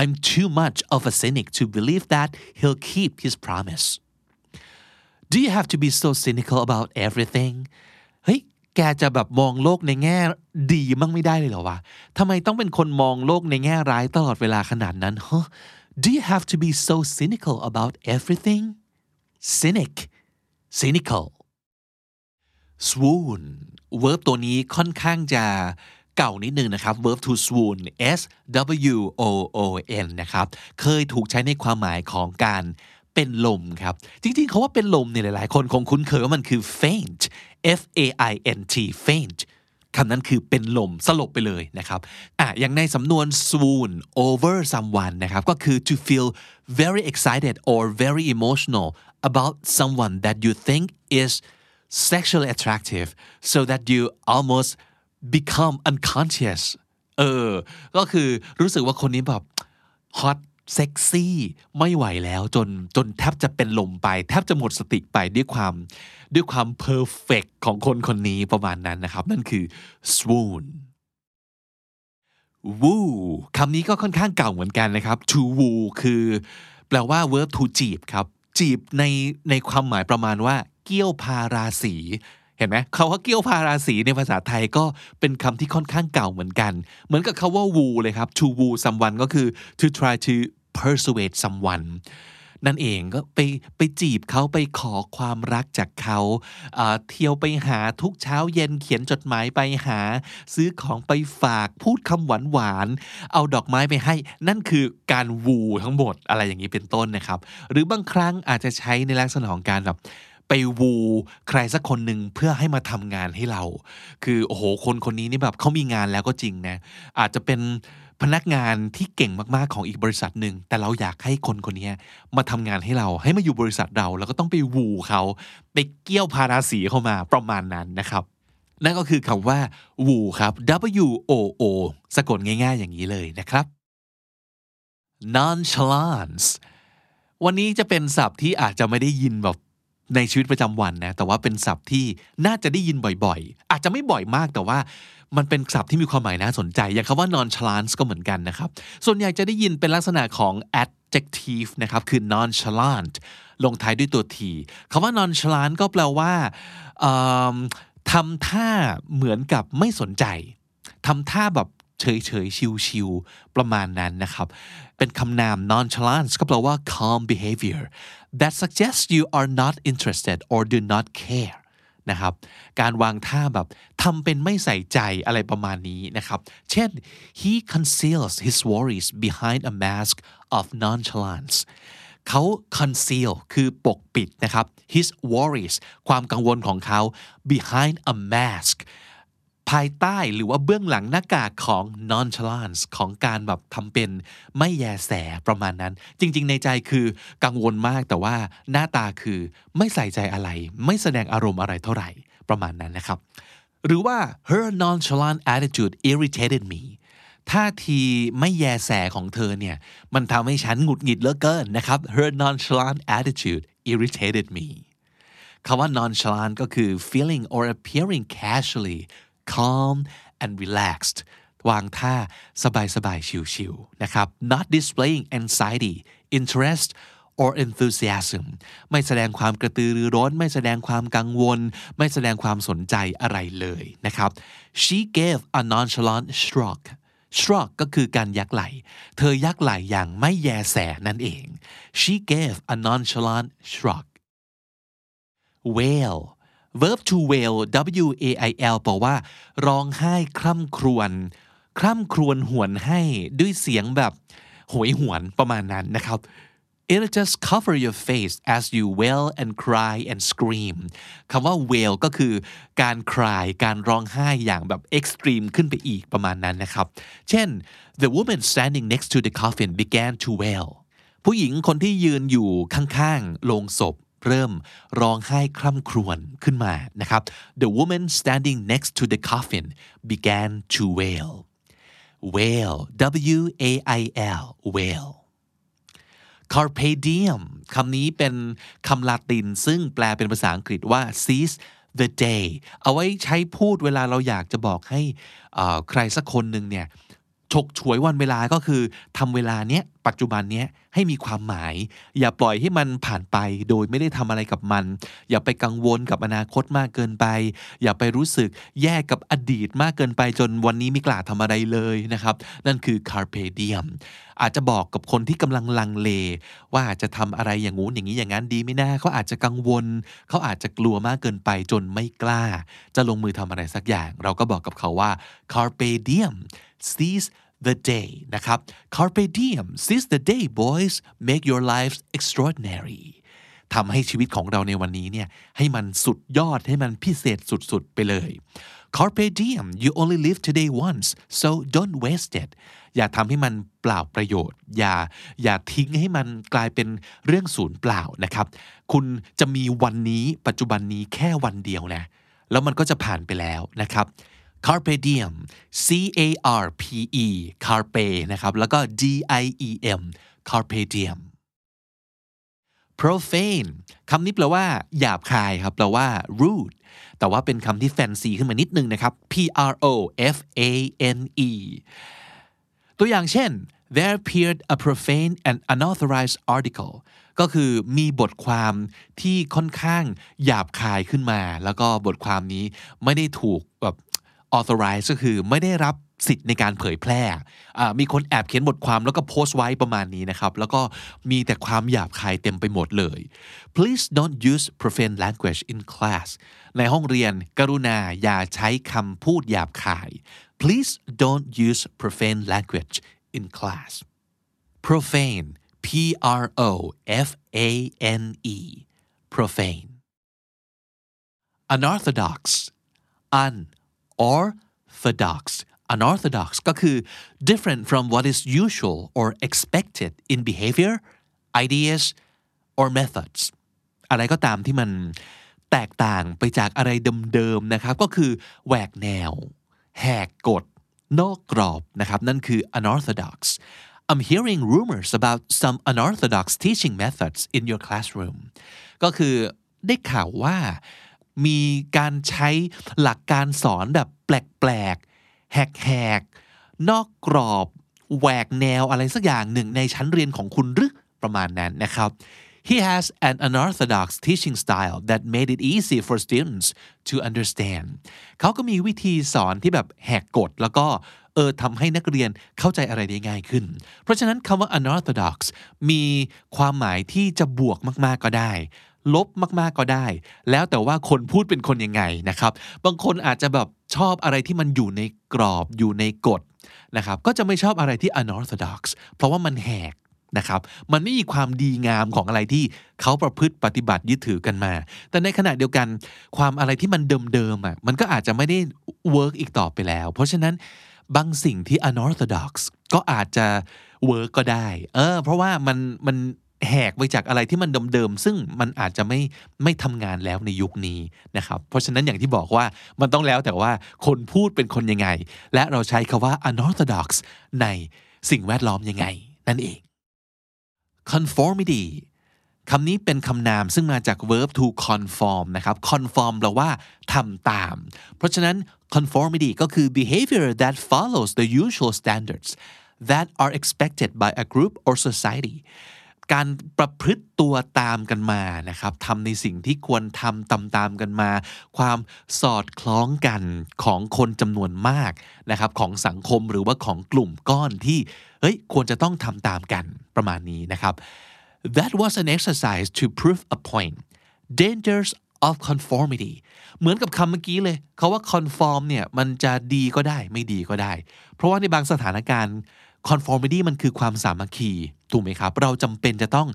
I'm too much of a cynic to believe that he'll keep his promise Do you have to be so cynical about everything เฮ้ยแกจะแบบมองโลกในแง่ดีมั่งไม่ได้เลยเหรอวะทำไมต้องเป็นคนมองโลกในแง่ร้ายตลอดเวลาขนาดนั้นฮะ Do you have to be so cynical about everything cynic cynical swoon verb ตัวนี้ค่อนข้างจะ เก่านิดนึงนะครับ verb to swoon S W O O N นะครับ เคยถูกใช้ในความหมายของการเป็นลมครับ จริงๆ เขาว่าเป็นลมเนี่ยหลายๆ คนคงคุ้นเคยว่ามันคือ faint F A I N T faint คำนั้นคือเป็นลมสลบไปเลยนะครับอะอย่างในสำนวน swoon over someone นะครับก็คือ to feel very excited or very emotional about someone that you think is sexually attractive so that you almost become unconscious เออ ก็คือรู้สึกว่าคนนี้แบบฮอตเซ็กซี่ไม่ไหวแล้วจนจนแทบจะเป็นลมไป แทบจะหมดสติไปด้วยความด้วยความเพอร์เฟกของคนคนนี้ประมาณนั้นนะครับ นั่นคือ swoon woo คำนี้ก็ค่อนข้างเก่าเหมือนกันนะครับ to woo คือ แปลว่า verb to จีบครับ จีบในในความหมายประมาณว่า เกี่ยวพาราสี เห็นไหมคาว่าเกี่ยวพาราสีในภาษาไทยก็เป็นคำที่ค่อนข้างเก่าเหมือนกัน เหมือนกับคาว่า woo เลยครับ to woo someone ก็คือ to try to persuade someone นั่นเองก็ไปไปจีบเขาไปขอความรักจากเขาเที่ยวไปหาทุกเช้าเย็นเขียนจดหมายไปหา ซื้อของไปฝากพูดคำหวานหวานเอาดอกไม้ไปให้ นั่นคือการวูทั้งหมดอะไรอย่างนี้เป็นต้นนะครับ หรือบางครั้งอาจจะใช้ในลักษณะของการแบบ ไปวูใครสักคนหนึ่งเพื่อให้มาทำงานให้เรา คือโอ้โหคนคนนี้นี่แบบเขามีงานแล้วก็จริงนะอาจจะเป็นพนักงานที่เก่งมากๆของอีกบริษัทหนึ่งแต่เราอยากให้คนคนนี้มาทำงานให้เรา ให้มาอยู่บริษัทเรา แล้วก็ต้องไปวูเขาไปเกี่ยวพาราสีเข้ามาประมาณนั้นนะครับนั่นก็คือคำว่าวูครับ W O O สะกดง่ายๆอย่างนี้เลยนะครับ nonchalance วันนี้จะเป็นศัพท์ที่อาจจะไม่ได้ยินแบบ ในชีวิตประจำวันนะแต่ว่าเป็นศัพท์ที่น่าจะได้ยินบ่อยๆ อาจจะไม่บ่อยมากแต่ว่ามันเป็นศัพท์ที่มีความหมายน่าสนใจ อย่างคำว่า nonchalance ก็เหมือนกันนะครับ ส่วนใหญ่จะได้ยินเป็นลักษณะของ adjective นะครับคือ nonchalant ลงท้ายด้วยตัว t คำว่า nonchalant ก็แปลว่าทำท่าเหมือนกับไม่สนใจทำท่าแบบเฉยเฉยชิวชิวประมาณนั้นนะครับ เป็นคำนาม nonchalance ก็แปลว่า calm behavior that suggests you are not interested or do not care นะครับการวางท่าแบบทำเป็นไม่ใส่ใจอะไรประมาณนี้นะครับ เช่น he conceals his worries behind a mask of nonchalance เขา conceal คือปกปิดนะครับ his worries ความกังวลของเขา behind a mask ภายใต้หรือว่าเบื้องหลังหน้ากากของ nonchalance ของการแบบทำเป็นไม่แยแสประมาณนั้น จริง ๆ ในใจคือกังวลมากแต่ว่าหน้าตาคือไม่ใส่ใจอะไร ไม่แสดงอารมณ์อะไรเท่าไหร่ประมาณนั้นนะครับ หรือว่า her nonchalant attitude irritated me ท่าทีไม่แยแสของเธอเนี่ย มันทำให้ฉันหงุดหงิดเหลือเกินนะครับ her nonchalant attitude irritated me คำว่า nonchalant ก็คือ feeling or appearing casually calm and relaxed วางท่าสบายสบายชิวๆนะครับ not displaying anxiety interest or enthusiasm ไม่แสดงความกระตือรือร้น ไม่แสดงความกังวล ไม่แสดงความสนใจอะไรเลยนะครับ she gave a nonchalant shrug shrug ก็คือการยักไหล่ เธอยักไหล่อย่างไม่แยแสนั่นเอง she gave a nonchalant shrug wail verb to wail w a i l แปลว่า ร้องไห้คร่ำครวญคร่ำครวญหวนให้ด้วยเสียงแบบโหยหวนประมาณนั้นนะครับ It'll just cover your face as you wail and cry and scream คำว่า wail ก็คือการ cry การร้องไห้อย่างแบบ extreme ขึ้นไปอีกประมาณนั้นนะครับ เช่น the woman standing next to the coffin began to wail ผู้หญิงคนที่ยืนอยู่ข้างๆโลงศพ เริ่มร้องไห้คร่ำครวญขึ้นมานะครับ The woman standing next to the coffin began to wail wail w a i l wail carpe diem คำนี้เป็นคำลาตินซึ่งแปลเป็นภาษาอังกฤษว่า seize the day เอาไว้ใช้พูดเวลาเราอยากจะบอกให้ใครสักคนหนึ่งเนี่ย ฉกฉวยวันเวลาก็คือทำเวลาเนี้ยปัจจุบันเนี้ยให้มีความหมาย อย่าปล่อยให้มันผ่านไป โดยไม่ได้ทำอะไรกับมัน อย่าไปกังวลกับอนาคตมากเกินไป อย่าไปรู้สึกแย่กับอดีตมากเกินไปจนวันนี้ไม่กล้าทำอะไรเลยนะครับ นั่นคือ carpe diem อาจจะบอกกับคนที่กำลังลังเล ว่าจะทำอะไรอย่างงู้นอย่างนี้อย่างนั้นดีไม่น่าเขาอาจจะกังวล เขาอาจจะกลัวมากเกินไปจนไม่กล้า จะลงมือทำอะไรสักอย่าง เราก็บอกกับเขาว่า carpe diem seize the day นะครับ carpe diem seize the day boys make your lives extraordinary ทำให้ชีวิตของเราในวันนี้เนี่ยให้มันสุดยอดให้มันพิเศษสุดๆไปเลย carpe diem you only live today once so don't waste it อย่าทำให้มันเปล่าประโยชน์ อย่าอย่าทิ้งให้มันกลายเป็นเรื่องศูนย์เปล่านะครับ คุณจะมีวันนี้ปัจจุบันนี้แค่วันเดียวนะแล้วมันก็จะผ่านไปแล้วนะครับ carpe diem c a r p e carpe นะครับแล้วก็ d i e m carpe diem profane คำนี้แปลว่า หยาบคายครับแปลว่า rude แต่ว่าเป็นคำที่แฟนซีขึ้นมานิดนึงนะครับ p r o f a n e ตัวอย่างเช่น there appeared a profane and unauthorized article ก็คือมีบทความที่ค่อนข้างหยาบคายขึ้นมา แล้วก็บทความนี้ไม่ได้ถูกแบบ authorize ก็คือไม่ได้รับสิทธิ์ในการเผยแพร่ มีคนแอบเขียนบทความแล้วก็โพสต์ไว้ประมาณนี้นะครับ แล้วก็มีแต่ความหยาบคายเต็มไปหมดเลย please don't use profane language in class ในห้องเรียนกรุณาอย่าใช้คำพูดหยาบคาย please don't use profane language in class profane P R O F A N E profane unorthodox un orthodox unorthodox ก็คือ different from what is usual or expected in behavior ideas or methods อะไรก็ตามที่มันแตกต่างไปจากอะไรเดิมๆนะครับ ก็คือแหวกแนว แหกกฎ นอกกรอบนะครับ นั่นคือ unorthodox I'm hearing rumors about some unorthodox teaching methods in your classroom ก็คือได้ข่าวว่า มีการใช้หลักการสอนแบบแปลกๆ แหกๆ นอกกรอบ แหวกแนวอะไรสักอย่างหนึ่งในชั้นเรียนของคุณหรือประมาณนั้นนะครับ He has an unorthodox teaching style that made it easy for students to understand เขาก็มีวิธีสอนที่แบบแหกกฎแล้วก็เออทำให้นักเรียนเข้าใจอะไรได้ง่ายขึ้น เพราะฉะนั้นคำว่า unorthodox มีความหมายที่จะบวกมาก ๆ ก็ได้ ลบมากๆก็ได้ แล้วแต่ว่าคนพูดเป็นคนยังไงนะครับ บางคนอาจจะแบบชอบอะไรที่มันอยู่ในกรอบอยู่ในกฎนะครับ ก็จะไม่ชอบอะไรที่ unorthodox เพราะว่ามันแหกนะครับ มันไม่มีความดีงามของอะไรที่เขาประพฤติปฏิบัติยึดถือกันมา แต่ในขณะเดียวกันความอะไรที่มันเดิมๆอะ มันก็อาจจะไม่ได้ work อีกต่อไปแล้ว เพราะฉะนั้นบางสิ่งที่ unorthodox ก็อาจจะ work ก็ได้ เออ เพราะว่ามันมัน แหกไปจากอะไรที่มันเดิมๆซึ่งมันอาจจะไม่ไม่ทำงานแล้วในยุคนี้นะครับเพราะฉะนั้นอย่างที่บอกว่ามันต้องแล้วแต่ว่าคนพูดเป็นคนยังไง และเราใช้คาว่า unorthodox ในสิ่งแวดล้อมยังไง นั่นเอง conformity คำนี้เป็นคำนามซึ่งมาจาก verb to conform นะครับ conform แปลว่าทำตาม เพราะฉะนั้น conformity ก็คือ behavior that follows the usual standards that are expected by a group or society การประพฤติตัวตามกันมานะครับทำในสิ่งที่ควรทำตามตามกันมา ความสอดคล้องกันของคนจำนวนมากนะครับของสังคมหรือว่าของกลุ่มก้อนที่เฮ้ยควรจะต้องทำตามกันประมาณนี้นะครับ That was an exercise to prove a point dangers of conformity เหมือนกับคำเมื่อกี้เลยเขาว่า conform เนี่ยมันจะดีก็ได้ไม่ดีก็ได้ เพราะว่าในบางสถานการณ์ conformity มันคือความสามัคคีถูกไหมครับ เราจำเป็นจะต้อง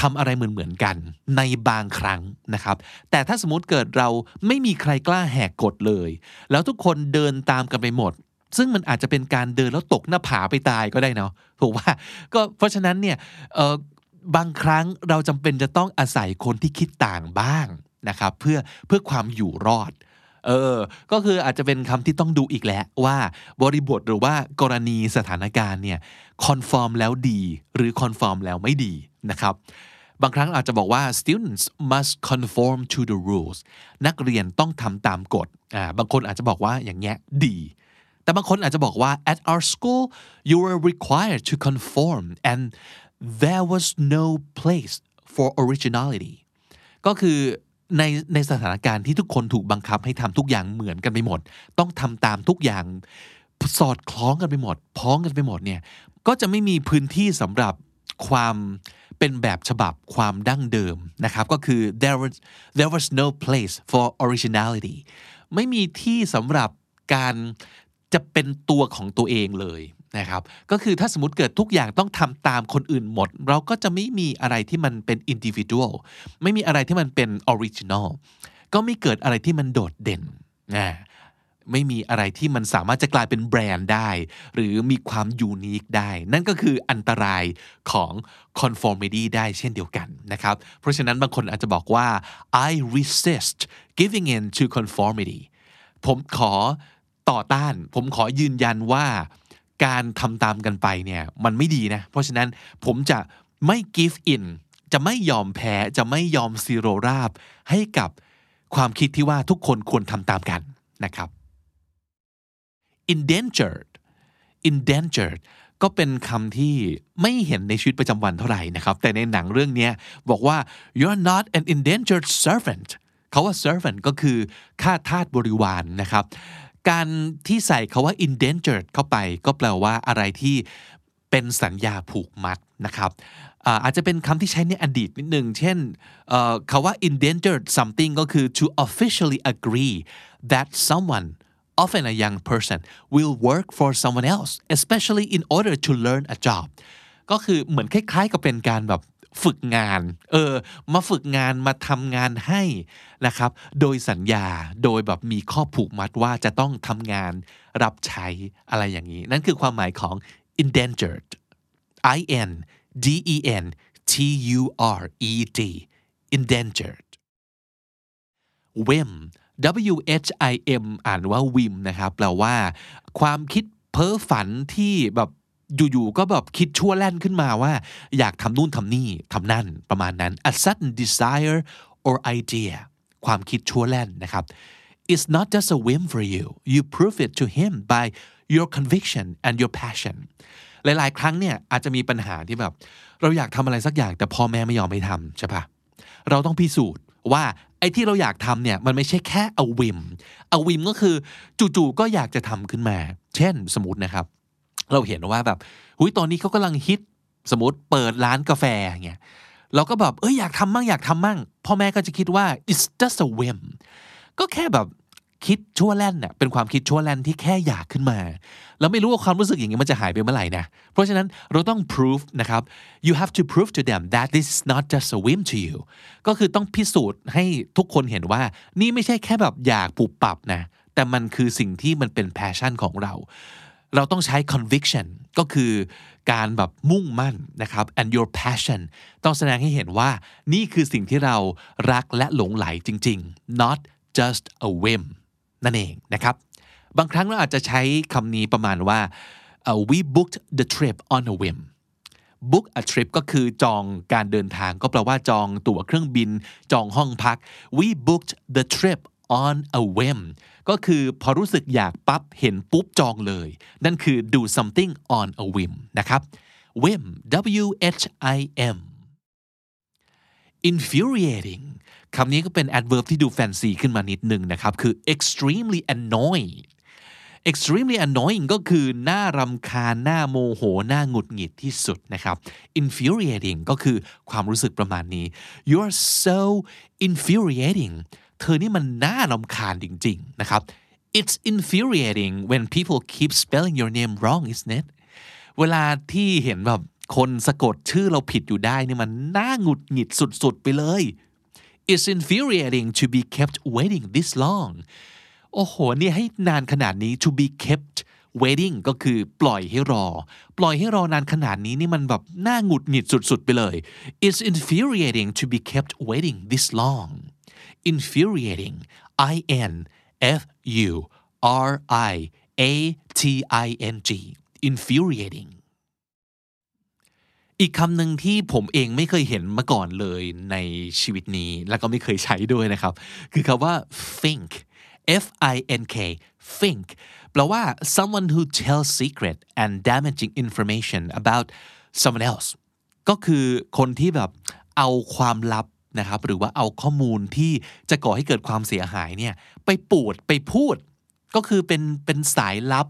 ทำอะไรเหมือนๆกันในบางครั้งนะครับ แต่ถ้าสมมติเกิดเราไม่มีใครกล้าแหกกฎเลย แล้วทุกคนเดินตามกันไปหมด ซึ่งมันอาจจะเป็นการเดินแล้วตกหน้าผาไปตายก็ได้เนาะถูกว่าก็เพราะฉะนั้นเนี่ยบางครั้งเราจำเป็นจะต้องอาศัยคนที่คิดต่างบ้างนะครับเพื่อเพื่อความอยู่รอด เออ ก็คืออาจจะเป็นคำที่ต้องดูอีกแล้วว่าบริบทหรือว่ากรณีสถานการณ์เนี่ยคอนฟอร์มแล้วดี หรือคอนฟอร์มแล้วไม่ดีนะครับ บางครั้งอาจจะบอกว่า students must conform to the rules นักเรียนต้องทำตามกฎอ่าบางคนอาจจะบอกว่าอย่างเงี้ยดี แต่บางคนอาจจะบอกว่า at our school you were required to conform and there was no place for originality ก็คือ ในในสถานการณ์ที่ทุกคนถูกบังคับให้ทำทุกอย่างเหมือนกันไปหมด ต้องทำตามทุกอย่างสอดคล้องกันไปหมด พ้องกันไปหมดเนี่ยก็จะไม่มีพื้นที่สำหรับความเป็นแบบฉบับความดั้งเดิมนะครับ ก็คือ there was there was no place for originality ไม่มีที่สำหรับการจะเป็นตัวของตัวเองเลย นะครับก็คือถ้าสมมติเกิดทุกอย่างต้องทำตามคนอื่นหมด เราก็จะไม่มีอะไรที่มันเป็น individual ไม่มีอะไรที่มันเป็น original ก็ไม่เกิดอะไรที่มันโดดเด่นนะไม่มีอะไรที่มันสามารถจะกลายเป็นแบรนด์ได้ หรือมีความยูนิคได้ นั่นก็คืออันตรายของ conformity ได้เช่นเดียวกันนะครับ เพราะฉะนั้นบางคนอาจจะบอกว่า I resist giving in to conformity ผมขอต่อต้าน ผมขอยืนยันว่า การทำตามกันไปเนี่ยมันไม่ดีนะ เพราะฉะนั้นผมจะไม่ give in จะไม่ยอมแพ้จะไม่ยอมซีโรราบ ให้กับความคิดที่ว่าทุกคนควรทำตามกันนะครับ indentured indentured ก็เป็นคำที่ไม่เห็นในชีวิตประจำวันเท่าไหร่นะครับ แต่ในหนังเรื่องนี้บอกว่า you're not an indentured servant เขาว่า servant ก็คือข้าทาสบริวารนนะครับ การที่ใส่คาว่า indentured เข้าไป ก็แปลว่าอะไรที่เป็นสัญญาผูกมัดนะครับอาจจะเป็นคำที่ใช้ในอดีตนิดหนึ่ง เช่นคาว่า indentured something ก็คือ to officially agree that someone often a young person will work for someone else especially in order to learn a job ก็คือเหมือนคล้ายๆกับเป็นการแบบ ฝึกงาน เออ มาฝึกงานมาทำงานให้นะครับ โดยสัญญาโดยแบบมีข้อผูกมัดว่าจะต้องทำงานรับใช้อะไรอย่างนี้ นั่นคือความหมายของ indentured I N D E N T U R E D indentured whim W H I M อ่านว่า whim นะครับแปลว่า ความคิดเพ้อฝันที่แบบ อยู่ๆก็แบบคิดชั่วแล่นขึ้นมาว่า อยากทำนู่นทำนี่ทำนั่นประมาณนั้น a sudden desire or idea ความคิดชั่วแล่นนะครับ it's not just a whim for you you prove it to him by your conviction and your passion หลายๆ ครั้งเนี่ยอาจจะมีปัญหาที่แบบ เราอยากทำอะไรสักอย่างแต่พ่อแม่ไม่ยอมให้ทำใช่ปะเราต้องพิสูจน์ว่าไอ้ที่เราอยากทำเนี่ยมันไม่ใช่แค่อวิมอวิมก็คือจู่ๆก็อยากจะทำขึ้นมา เช่นสมมตินะครับ เราเห็นว่าแบบหุยตอนนี้เขากำลังฮิตสมมติเปิดร้านกาแฟเงี้ยเราก็แบบเอ้ยอยากทำมั่งอยากทำมั่งพ่อแม่ก็จะคิดว่า it's just a whim ก็แค่แบบคิดชั่วแล่นเน่ยเป็นความคิดชั่วแล่นที่แค่อยากขึ้นมาแล้วไม่รู้ว่าความรู้สึกอย่างนี้มันจะหายไปเมื่อไหร่นะเพราะฉะนั้นเราต้อง prove นะครับ you have to prove to them that this is not just a whim to you ก็คือต้องพิสูจน์ให้ทุกคนเห็นว่า นี่ไม่ใช่แค่แบบอยากปุบปับนะแต่มันคือสิ่งที่มันเป็น passion ของเรา เราต้องใช้ conviction ก็คือการแบบมุ่งมั่นนะครับ and your passion ต้องแสดงให้เห็นว่านี่คือสิ่งที่เรารักและหลงไหลจริง ๆ not just a whim นั่นเองนะครับ บางครั้งเราอาจจะใช้คำนี้ประมาณว่า uh, we booked the trip on a whim book a trip ก็คือจองการเดินทางก็แปลว่าจองตั๋วเครื่องบิน จองห้องพัก we booked the trip on a whim ก็คือพอรู้สึกอยากปั๊บเห็นปุ๊บจองเลย นั่นคือ do something on a whim นะครับ whim w h i m infuriating คำนี้ก็เป็น adverb ที่ดูแฟนซีขึ้นมานิดนึงนะครับ คือ extremely annoying extremely annoying ก็คือหน้ารำคาญหน้าโมโห หน้าหงุดหงิดที่สุดนะครับ infuriating ก็คือความรู้สึกประมาณนี้ you're so infuriating เธอนี่มันน่ารำคาญจริง ๆ นะครับ it's infuriating when people keep spelling your name wrong isn't it เวลาที่เห็นแบบคนสะกดชื่อเราผิดอยู่ได้นี่มันน่าหงุดหงิดสุด ๆ ไปเลย It's infuriating to be kept waiting this long โอ้โห นี่ให้นานขนาดนี้ to be kept waiting ก็คือปล่อยให้รอ ปล่อยให้รอนานขนาดนี้นี่มันแบบน่าหงุดหงิดสุด ๆ ไปเลย It's infuriating to be kept waiting this long infuriating I N F U R I A T I N G infuriating อีกคำหนึ่งที่ผมเองไม่เคยเห็นมาก่อนเลยในชีวิตนี้ แล้วก็ไม่เคยใช้ด้วยนะครับ คือคำว่า think F I N K think แปลว่า someone who tells secret and damaging information about someone else ก็คือคนที่แบบเอาความลับ นะครับหรือว่าเอาข้อมูลที่จะก่อให้เกิดความเสียหายเนี่ยไปปูดไปพูด ก็คือเป็นเป็นสายลับ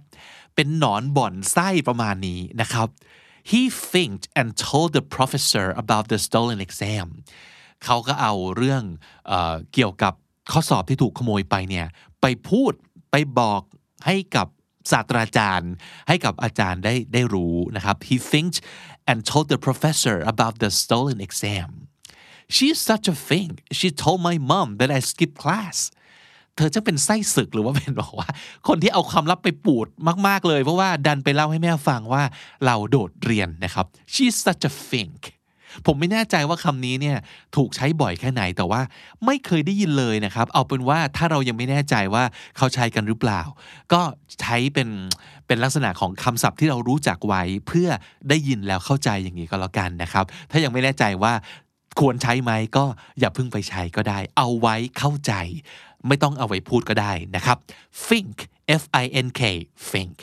เป็นหนอนบ่อนไส้ประมาณนี้นะครับ he thinked and told the professor about the stolen exam เขาก็เอาเรื่องเอเกี่ยวกับข้อสอบที่ถูกขโมยไปเนี่ยไปพูดไปบอกให้กับศาสตราจารย์ ให้กับอาจารย์ได้ได้รู้นะครับ he thinked and told the professor about the stolen exam she's such a thing she told my mom that I skipped class เธอจะเป็นไส้ศึกหรือว่าเป็นบอกว่า คนที่เอาความลับไปปูดมากๆเลย เพราะว่าดันไปเล่าให้แม่ฟังว่าเราโดดเรียนนะครับ she's such a think ผมไม่แน่ใจว่าคำนี้เนี่ยถูกใช้บ่อยแค่ไหนแต่ว่าไม่เคยได้ยินเลยนะครับ เอาเป็นว่าถ้าเรายังไม่แน่ใจว่าเขาใช้กันหรือเปล่า ก็ใช้เป็นเป็นลักษณะของคำศัพท์ที่เรารู้จักไว้เพื่อได้ยินแล้วเข้าใจอย่างนี้ก็แล้วกันนะครับ ถ้ายังไม่แน่ใจว่า ควรใช้ไหมก็อย่าเพิ่งไปใช้ก็ได้ เอาไว้เข้าใจ ไม่ต้องเอาไว้พูดก็ได้นะครับ think f i n k think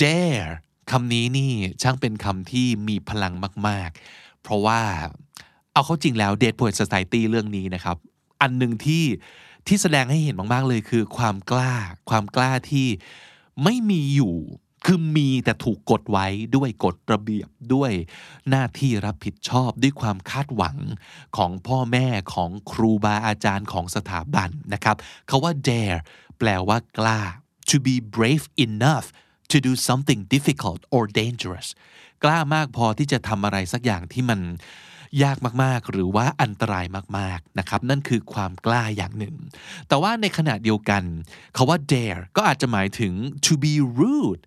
dare คำนี้นี่ช่างเป็นคำที่มีพลังมาก ๆ เพราะว่าเอาเข้าจริงแล้ว Dead Poet Society เรื่องนี้นะครับ อันหนึ่งที่ที่แสดงให้เห็นมาก ๆ เลยคือความกล้า ความกล้าที่ไม่มีอยู่ คือมีแต่ถูกกดไว้ด้วยกฎระเบียบด้วยหน้าที่รับผิดชอบด้วยความคาดหวังของพ่อแม่ของครูบาอาจารย์ของสถาบันนะครับเขาว่า dare แปลว่ากล้า to be brave enough to do something difficult or dangerous กล้ามากพอที่จะทำอะไรสักอย่างที่มันยากมากๆ หรือว่าอันตรายมากๆนะครับนั่นคือความกล้าอย่างหนึ่ง แต่ว่าในขณะเดียวกันคาว่า dare ก็อาจจะหมายถึง to be rude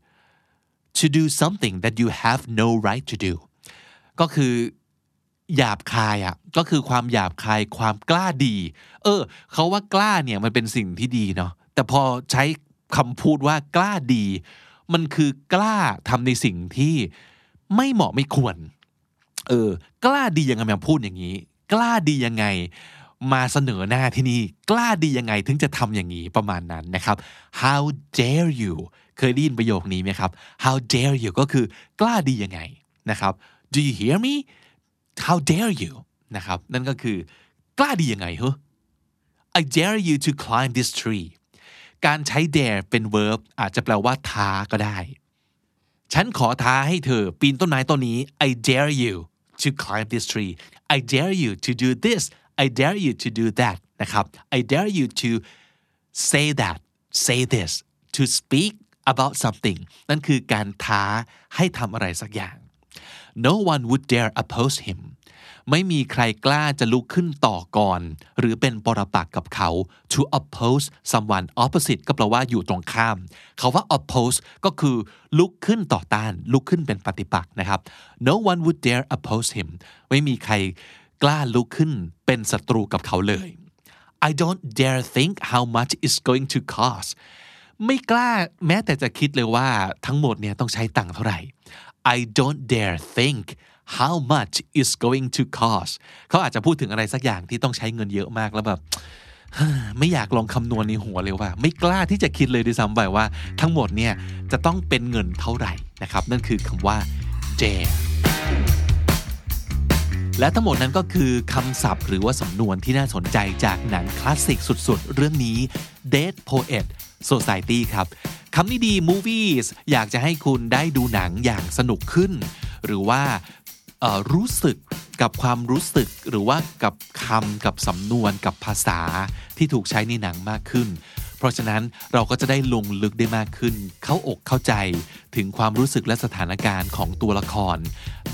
to do something that you have no right to do ก็คือหยาบคายอะก็คือความหยาบคายความกล้าดี เออเขาว่ากล้าเนี่ยมันเป็นสิ่งที่ดีเนาะแต่พอใช้คำพูดว่ากล้าดี มันคือกล้าทำในสิ่งที่ไม่เหมาะไม่ควร เออ กล้าดียังไงมาพูดอย่างนี้ กล้าดียังไง มาเสนอหน้าที่นี่ กล้าดียังไงถึงจะทำอย่างนี้ประมาณนั้นนะครับ how dare you เคยได้ยินประโยคนี้ไหมครับ how dare you ก็คือกล้าดียังไงนะครับ do you hear me how dare you นะครับนั่นก็คือกล้าดียังไงเหรอ I dare you to climb this tree การใช้ dare เป็น verb อาจจะแปลว่าท้าก็ได้ ฉันขอท้าให้เธอปีนต้นไม้ต้นนี้ I dare you to climb this tree I dare you to do this I dare you to do that นะครับ I dare you to say that say this to speak about something นั่นคือการท้าให้ทำอะไรสักอย่าง no one would dare oppose him ไม่มีใครกล้าจะลุกขึ้นต่อก่อน หรือเป็นปรปักษ์กับเขา to oppose someone opposite ก็แปลว่าอยู่ตรงข้าม เขาว่า oppose ก็คือลุกขึ้นต่อต้าน ลุกขึ้นเป็นปฏิปักษ์นะครับ no one would dare oppose him ไม่มีใครกล้าลุกขึ้นเป็นศัตรูกับเขาเลย I don't dare think how much it's going to cost ไม่กล้าแม้แต่จะคิดเลยว่าทั้งหมดเนี่ยต้องใช้ตังค์เท่าไหร่ I don't dare think how much is going to cost เขาอาจจะพูดถึงอะไรสักอย่างที่ต้องใช้เงินเยอะมากแล้วแบบไม่อยากลองคำนวณในหัวเลยว่า ไม่กล้าที่จะคิดเลยด้วยซ้ำไปว่า ทั้งหมดเนี่ยจะต้องเป็นเงินเท่าไหร่นะครับ นั่นคือคำว่า dare และทั้งหมดนั้นก็คือคำศัพท์หรือว่าสำนวนที่น่าสนใจจากหนังคลาสสิกสุดๆ เรื่องนี้ Dead Poet Society ครับคำนี้ดี Movies อยากจะให้คุณได้ดูหนังอย่างสนุกขึ้น หรือว่ารู้สึกกับความรู้สึกหรือว่ากับคำกับสำนวนกับภาษาที่ถูกใช้ในหนังมากขึ้น เพราะฉะนั้นเราก็จะได้ลงลึกได้มากขึ้น เข้าอกเข้าใจถึงความรู้สึกและสถานการณ์ของตัวละคร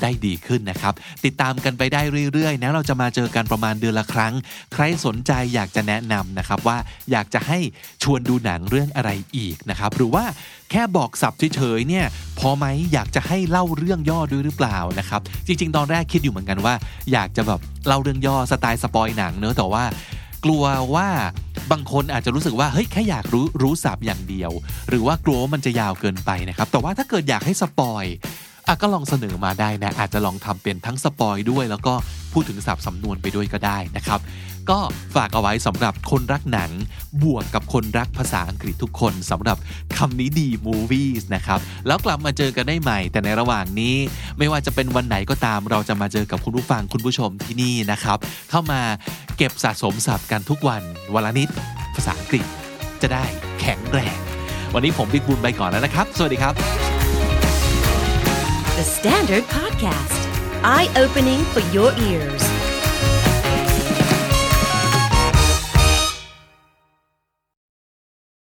ได้ดีขึ้นนะครับ ติดตามกันไปได้เรื่อยๆนะเราจะมาเจอกันประมาณเดือนละครั้ง ใครสนใจอยากจะแนะนำนะครับว่าอยากจะให้ชวนดูหนังเรื่องอะไรอีกนะครับหรือว่าแค่บอกศัพท์เฉยๆเนี่ยพอไหมอยากจะให้เล่าเรื่องย่อด้วยหรือเปล่านะครับจริง ๆ ตอนแรกคิดอยู่เหมือนกันว่า อยากจะแบบเล่าเรื่องย่อสไตล์สปอยล์หนังเนอะแต่ว่า กลัวว่าบางคนอาจจะรู้สึกว่าเฮ้ยแค่อยากรู้รู้ศัพท์อย่างเดียว หรือว่ากลัวว่ามันจะยาวเกินไปนะครับ แต่ว่าถ้าเกิดอยากให้สปอยล์อะก็ลองเสนอมาได้นะ อาจจะลองทำเป็นทั้งสปอยล์ด้วย แล้วก็พูดถึงสับสำนวนไปด้วยก็ได้นะครับ ก็ฝากเอาไว้สำหรับคนรักหนัง บวกกับคนรักภาษาอังกฤษทุกคนสำหรับคำนี้ดี movies นะครับ แล้วกลับมาเจอกันได้ใหม่ แต่ในระหว่างนี้ ไม่ว่าจะเป็นวันไหนก็ตาม เราจะมาเจอกับคุณผู้ฟังคุณผู้ชมที่นี่นะครับ เข้ามาเก็บสะสมศัพท์กันทุกวันวันละนิด ภาษาอังกฤษจะได้แข็งแรง วันนี้ผมบิ๊กบุญไปก่อนแล้วนะครับ สวัสดีครับ The Standard Podcast Eye Opening for Your Ears